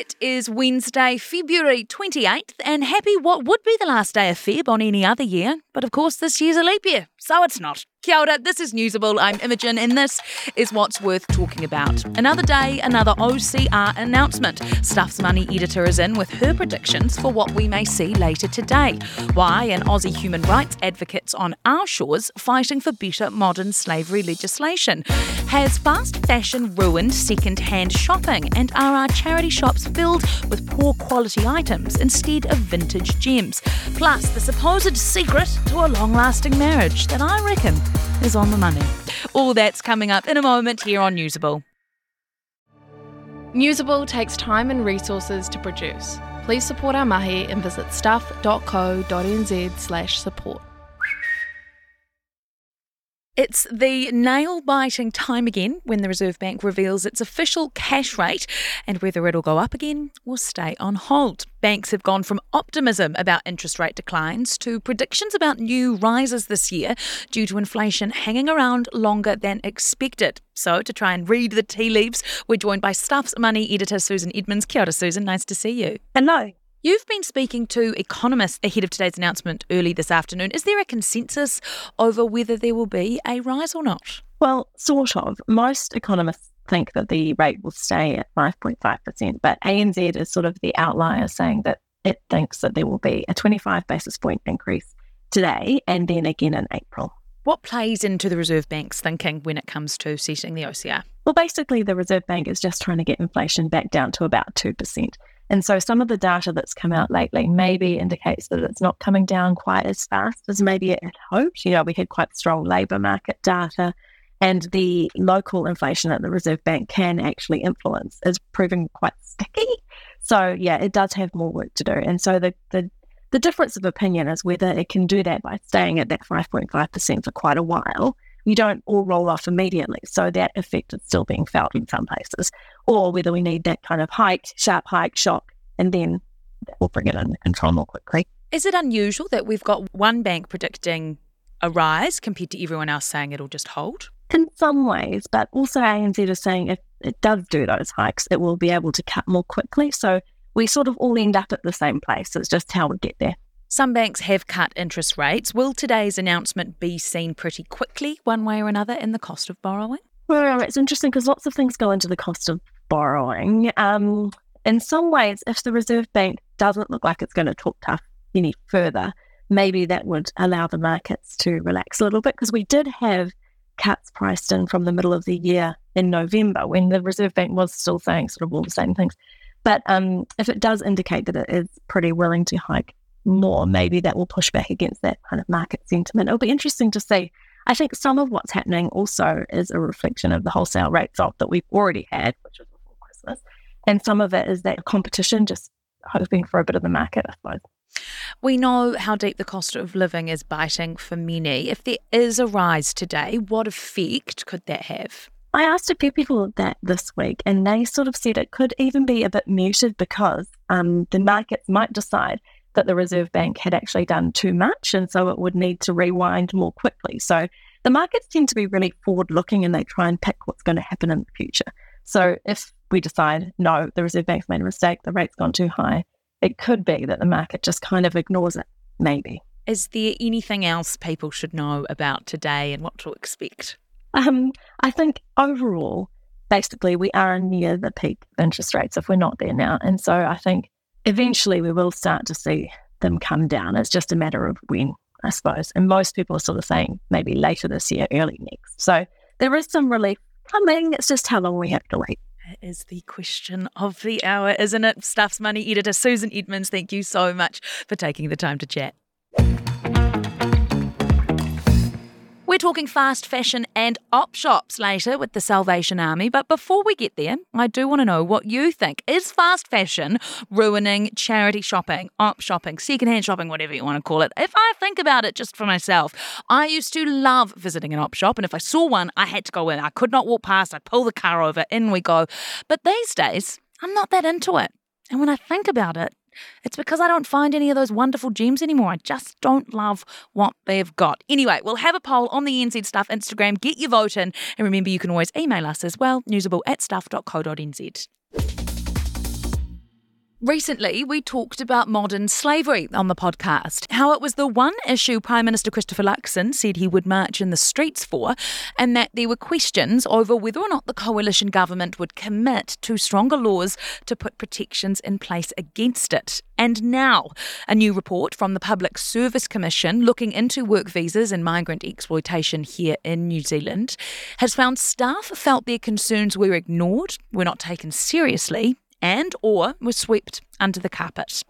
It is Wednesday, February 28th, and happy what would be the last day of Feb on any other year. But of course, this year's a leap year, so it's not. Kia ora, this is Newsable. I'm Imogen, and this is what's worth talking about. Another day, another OCR announcement. Stuff's Money editor is in with her predictions for what we may see later today. Why an Aussie human rights advocates on our shores fighting for better modern slavery legislation. Has fast fashion ruined second-hand shopping, and are our charity shops filled with poor quality items instead of vintage gems? Plus, the supposed secret to a long-lasting marriage that I reckon is on the money. All that's coming up in a moment here on Newsable. Newsable takes time and resources to produce. Please support our mahi and visit stuff.co.nz slash support. It's the nail biting time again when the Reserve Bank reveals its official cash rate and whether it'll go up again or stay on hold. Banks have gone from optimism about interest rate declines to predictions about new rises this year due to inflation hanging around longer than expected. So, to try and read the tea leaves, we're joined by Stuff's Money editor Susan Edmonds. Kia ora, Susan. Nice to see you. Hello. You've been speaking to economists ahead of today's announcement early this afternoon. Is there a consensus over whether there will be a rise or not? Well, sort of. Most economists think that the rate will stay at 5.5%, but ANZ is sort of the outlier saying that it thinks that there will be a 25 basis point increase today and then again in April. What plays into the Reserve Bank's thinking when it comes to setting the OCR? Well, basically, the Reserve Bank is just trying to get inflation back down to about 2%. And so some of the data that's come out lately maybe indicates that it's not coming down quite as fast as maybe it had hoped. You know, we had quite strong labour market data, and the local inflation that the Reserve Bank can actually influence is proving quite sticky. So yeah, it does have more work to do. And so the the the difference of opinion is whether it can do that by staying at that 5.5% for quite a while you don't all roll off immediately. So that effect is still being felt in some places, or whether we need that kind of hike, sharp hike, shock, and then we'll bring it under control more quickly. Is it unusual that we've got one bank predicting a rise compared to everyone else saying it'll just hold? In some ways, but also ANZ is saying if it does do those hikes, it will be able to cut more quickly. So we sort of all end up at the same place. It's just how we get there. Some banks have cut interest rates. Will today's announcement be seen pretty quickly, one way or another, in the cost of borrowing? Well, it's interesting because lots of things go into the cost of borrowing. Um, in some ways, if the Reserve Bank doesn't look like it's going to talk tough any further, maybe that would allow the markets to relax a little bit because we did have cuts priced in from the middle of the year in November when the Reserve Bank was still saying sort of all the same things. But um, if it does indicate that it is pretty willing to hike more, maybe that will push back against that kind of market sentiment. It'll be interesting to see. I think some of what's happening also is a reflection of the wholesale rate drop that we've already had, which was before Christmas. And some of it is that competition, just hoping for a bit of the market, I suppose. We know how deep the cost of living is biting for many. If there is a rise today, what effect could that have? I asked a few people that this week, and they sort of said it could even be a bit muted because um, the markets might decide that the Reserve Bank had actually done too much. And so it would need to rewind more quickly. So the markets tend to be really forward looking and they try and pick what's going to happen in the future. So if we decide, no, the Reserve Bank's made a mistake, the rate's gone too high, it could be that the market just kind of ignores it, maybe. Is there anything else people should know about today and what to expect? Um, I think overall, basically, we are near the peak of interest rates if we're not there now. And so I think eventually we will start to see them come down. It's just a matter of when, I suppose. And most people are sort of saying maybe later this year, early next. So there is some relief coming. It's just how long we have to wait. Is the question of the hour, isn't it? Stuff's Money editor Susan Edmonds, thank you so much for taking the time to chat. Talking fast fashion and op shops later with the Salvation Army, but before we get there, I do want to know what you think. Is fast fashion ruining charity shopping, op shopping, secondhand shopping, whatever you want to call it? If I think about it just for myself, I used to love visiting an op shop, and if I saw one, I had to go in. I could not walk past, I'd pull the car over, in we go. But these days, I'm not that into it. And when I think about it, it's because I don't find any of those wonderful gems anymore. I just don't love what they've got. Anyway, we'll have a poll on the NZ Stuff Instagram. Get your vote in. And remember, you can always email us as well, newsable at stuff.co.nz. Recently, we talked about modern slavery on the podcast, how it was the one issue Prime Minister Christopher Luxon said he would march in the streets for, and that there were questions over whether or not the coalition government would commit to stronger laws to put protections in place against it. And now, a new report from the Public Service Commission looking into work visas and migrant exploitation here in New Zealand has found staff felt their concerns were ignored, were not taken seriously, and or was swept under the carpet.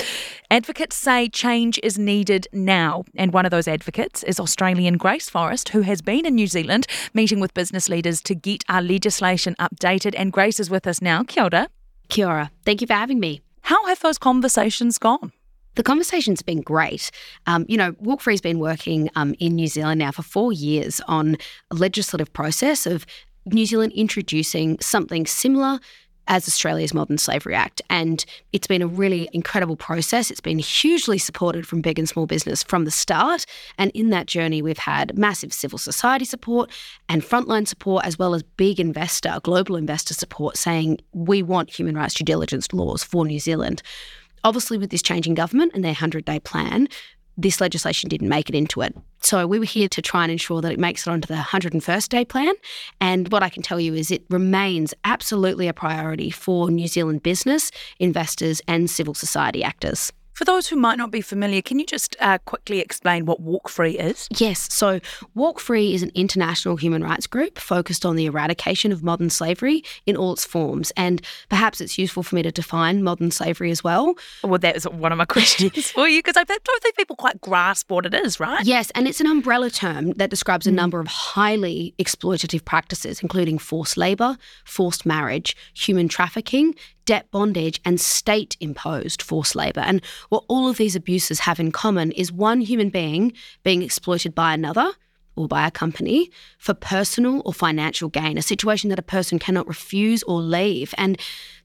Advocates say change is needed now, and one of those advocates is Australian Grace Forrest, who has been in New Zealand meeting with business leaders to get our legislation updated. And Grace is with us now. Kia ora. Kia ora. Thank you for having me. How have those conversations gone? The conversation's been great. Um, you know, Walk Free's been working um, in New Zealand now for four years on a legislative process of New Zealand introducing something similar as Australia's Modern Slavery Act. And it's been a really incredible process. It's been hugely supported from big and small business from the start. And in that journey, we've had massive civil society support and frontline support, as well as big investor, global investor support saying we want human rights due diligence laws for New Zealand. Obviously, with this changing government and their 100 day plan, this legislation didn't make it into it. So we were here to try and ensure that it makes it onto the 101st day plan. And what I can tell you is it remains absolutely a priority for New Zealand business, investors, and civil society actors. For those who might not be familiar, can you just uh, quickly explain what Walk Free is? Yes. So, Walk Free is an international human rights group focused on the eradication of modern slavery in all its forms. And perhaps it's useful for me to define modern slavery as well. Well, that was one of my questions for you because I don't think people quite grasp what it is, right? Yes. And it's an umbrella term that describes a mm. number of highly exploitative practices, including forced labour, forced marriage, human trafficking, debt bondage, and state imposed forced labour. And what all of these abuses have in common is one human being being exploited by another or by a company for personal or financial gain, a situation that a person cannot refuse or leave. And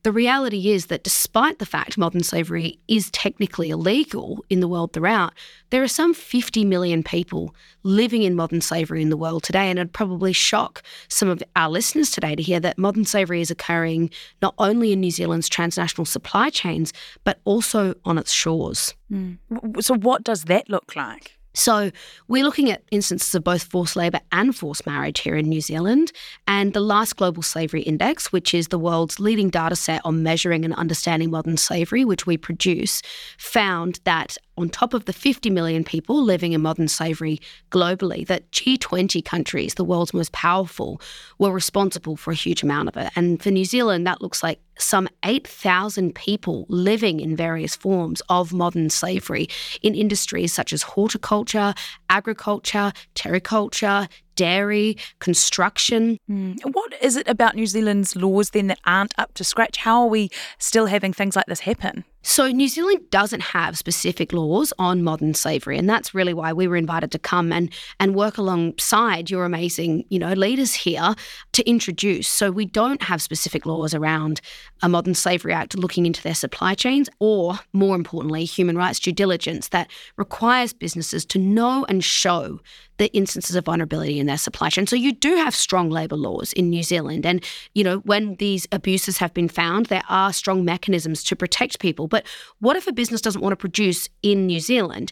the reality is that despite the fact modern slavery is technically illegal in the world throughout, there are some 50 million people living in modern slavery in the world today. And it'd probably shock some of our listeners today to hear that modern slavery is occurring not only in New Zealand's transnational supply chains, but also on its shores. Mm. So, what does that look like? So, we're looking at instances of both forced labour and forced marriage here in New Zealand. And the last Global Slavery Index, which is the world's leading data set on measuring and understanding modern slavery, which we produce, found that on top of the 50 million people living in modern slavery globally, that G20 countries, the world's most powerful, were responsible for a huge amount of it. And for New Zealand, that looks like some 8,000 people living in various forms of modern slavery in industries such as horticulture, agriculture, terriculture, dairy, construction. Mm. What is it about New Zealand's laws then that aren't up to scratch? How are we still having things like this happen? So, New Zealand doesn't have specific laws on modern slavery, and that's really why we were invited to come and, and work alongside your amazing, you know, leaders here to introduce. So, we don't have specific laws around a Modern Slavery Act looking into their supply chains, or more importantly, human rights due diligence that requires businesses to know and show the instances of vulnerability in their supply chain. So you do have strong labour laws in New Zealand. And, you know, when these abuses have been found, there are strong mechanisms to protect people. But what if a business doesn't want to produce in New Zealand?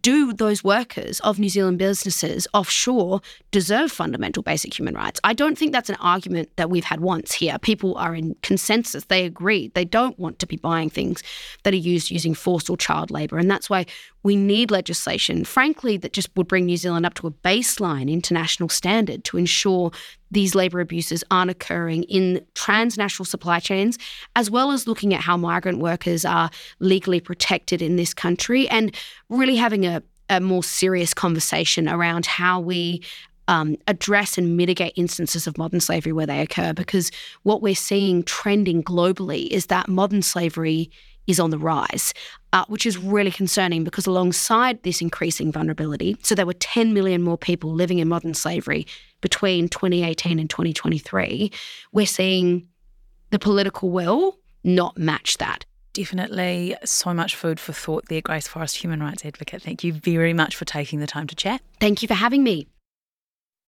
do those workers of New Zealand businesses offshore deserve fundamental basic human rights? I don't think that's an argument that we've had once here. People are in consensus. They agree. They don't want to be buying things that are used using forced or child labour. And that's why we need legislation, frankly, that just would bring New Zealand up to a baseline international standard to ensure these labour abuses aren't occurring in transnational supply chains, as well as looking at how migrant workers are legally protected in this country and really having a, a more serious conversation around how we um, address and mitigate instances of modern slavery where they occur. Because what we're seeing trending globally is that modern slavery is on the rise, uh, which is really concerning because alongside this increasing vulnerability, so there were 10 million more people living in modern slavery between 2018 and 2023, we're seeing the political will not match that. Definitely so much food for thought there, Grace Forrest, human rights advocate. Thank you very much for taking the time to chat. Thank you for having me.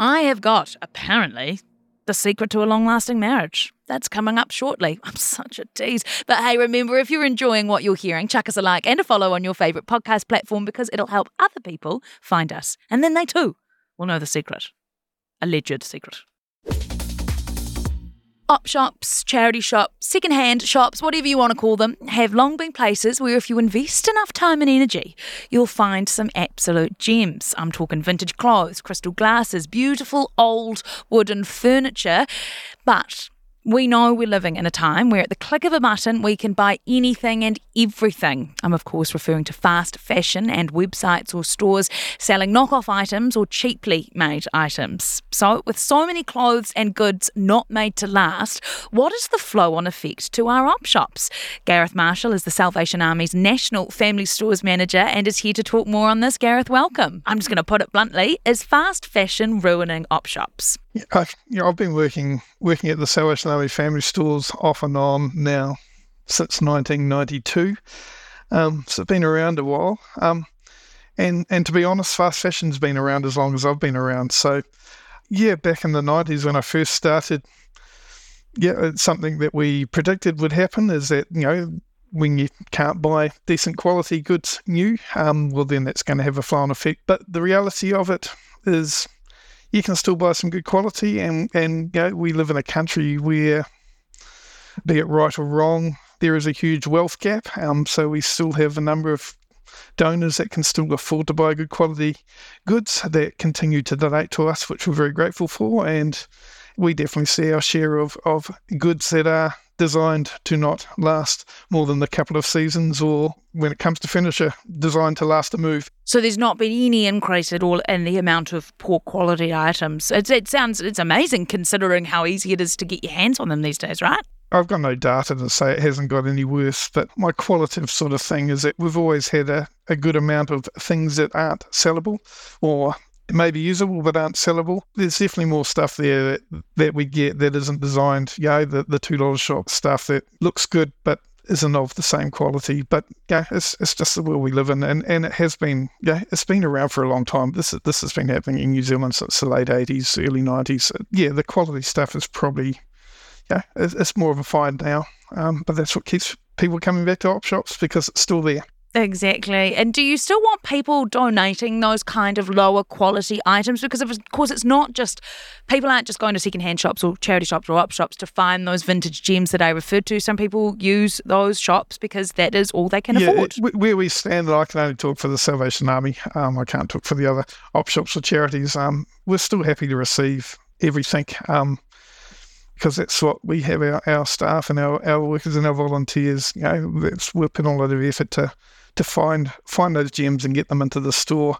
I have got, apparently, the secret to a long lasting marriage. That's coming up shortly. I'm such a tease. But hey, remember, if you're enjoying what you're hearing, chuck us a like and a follow on your favourite podcast platform because it'll help other people find us. And then they too will know the secret. Alleged secret. Op shops, charity shops, second-hand shops, whatever you want to call them, have long been places where if you invest enough time and energy, you'll find some absolute gems. I'm talking vintage clothes, crystal glasses, beautiful old wooden furniture. But we know we're living in a time where at the click of a button we can buy anything and everything. I'm, of course, referring to fast fashion and websites or stores selling knockoff items or cheaply made items. So, with so many clothes and goods not made to last, what is the flow on effect to our op shops? Gareth Marshall is the Salvation Army's National Family Stores Manager and is here to talk more on this. Gareth, welcome. I'm just going to put it bluntly is fast fashion ruining op shops? Yeah, I've, you know, I've been working working at the Salvation Army family stores off and on now since 1992. Um, so it's been around a while. Um, and and to be honest, fast fashion's been around as long as I've been around. So yeah, back in the 90s when I first started, yeah, it's something that we predicted would happen is that you know when you can't buy decent quality goods new, um, well then that's going to have a flow-on effect. But the reality of it is you can still buy some good quality and and you know, we live in a country where be it right or wrong there is a huge wealth gap. Um, so we still have a number of donors that can still afford to buy good quality goods that continue to donate to us which we're very grateful for. And we definitely see our share of, of goods that are designed to not last more than a couple of seasons or when it comes to furniture designed to last a move So there's not been any increase at all in the amount of poor quality items. It, it sounds it's amazing considering how easy it is to get your hands on them these days, right? I've got no data to say it hasn't got any worse, but my qualitative sort of thing is that we've always had a, a good amount of things that aren't sellable or maybe usable but aren't sellable. There's definitely more stuff there that, that we get that isn't designed, you know, the, the $2 shop stuff that looks good but isn't of the same quality. But yeah, it's, it's just the world we live in and, and it has been, yeah, it's been around for a long time. This, this has been happening in New Zealand since the late 80s, early 90s. Yeah, the quality stuff is probably yeah, it's more of a find now. Um, but that's what keeps people coming back to op shops because it's still there. Exactly. And do you still want people donating those kind of lower quality items? Because of course it's not just people aren't just going to secondhand shops or charity shops or op shops to find those vintage gems that I referred to. Some people use those shops because that is all they can yeah, afford. it- where we stand, I can only talk for the Salvation Army. Um, I can't talk for the other op shops or charities. Um, we're still happy to receive everything. Um, because that's what we have our, our staff and our, our workers and our volunteers. You know, that's, we're putting a lot of effort to to find find those gems and get them into the store.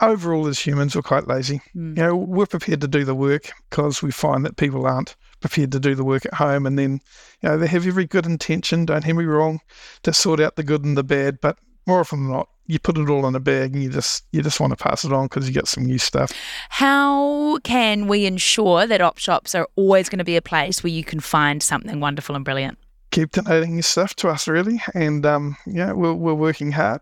Overall, as humans, we're quite lazy. Mm. You know, we're prepared to do the work because we find that people aren't prepared to do the work at home, and then you know they have every good intention. Don't hear me wrong, to sort out the good and the bad, but more often than not, you put it all in a bag and you just you just want to pass it on because you get some new stuff. How can we ensure that op shops are always going to be a place where you can find something wonderful and brilliant? Keep donating your stuff to us really and um yeah we're, we're working hard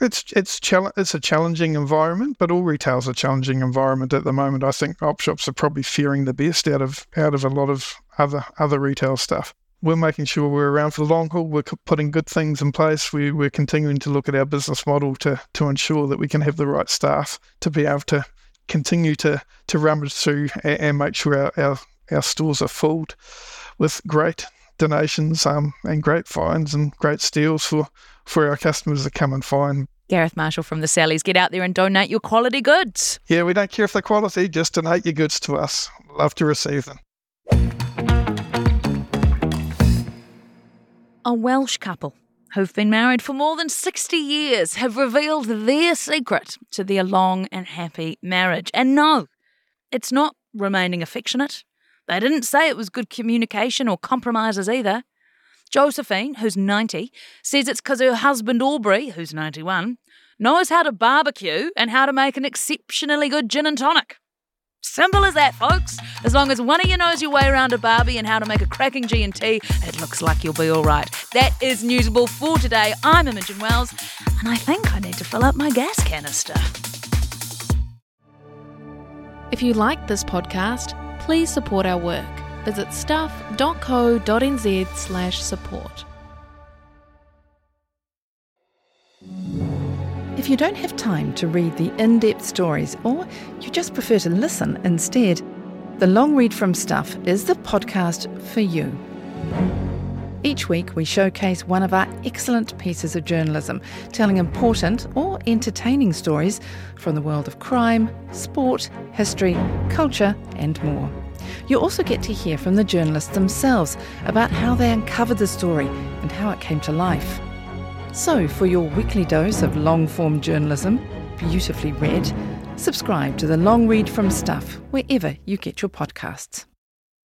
it's it's chal- it's a challenging environment but all retail's a challenging environment at the moment i think op shops are probably fearing the best out of out of a lot of other other retail stuff we're making sure we're around for the long haul. We're putting good things in place. We, we're continuing to look at our business model to to ensure that we can have the right staff to be able to continue to to rummage through and, and make sure our, our our stores are filled with great donations um, and great finds and great steals for, for our customers to come and find. Gareth Marshall from the Sallies, get out there and donate your quality goods. Yeah, we don't care if they're quality, just donate your goods to us. Love to receive them. A Welsh couple who've been married for more than 60 years, have revealed their secret to their long and happy marriage. And no, it's not remaining affectionate. They didn't say it was good communication or compromises either. Josephine, who's 90, says it's because her husband Aubrey, who's 91, knows how to barbecue and how to make an exceptionally good gin and tonic. Simple as that, folks. As long as one of you knows your way around a barbie and how to make a cracking G&T, it looks like you'll be all right. That is Newsable for today. I'm Imogen Wells, and I think I need to fill up my gas canister. If you like this podcast, please support our work. Visit stuff.co.nz slash support. If you don't have time to read the in depth stories or you just prefer to listen instead, the Long Read from Stuff is the podcast for you. Each week, we showcase one of our excellent pieces of journalism, telling important or entertaining stories from the world of crime, sport, history, culture, and more. You also get to hear from the journalists themselves about how they uncovered the story and how it came to life. So, for your weekly dose of long form journalism, beautifully read, subscribe to the Long Read from Stuff wherever you get your podcasts.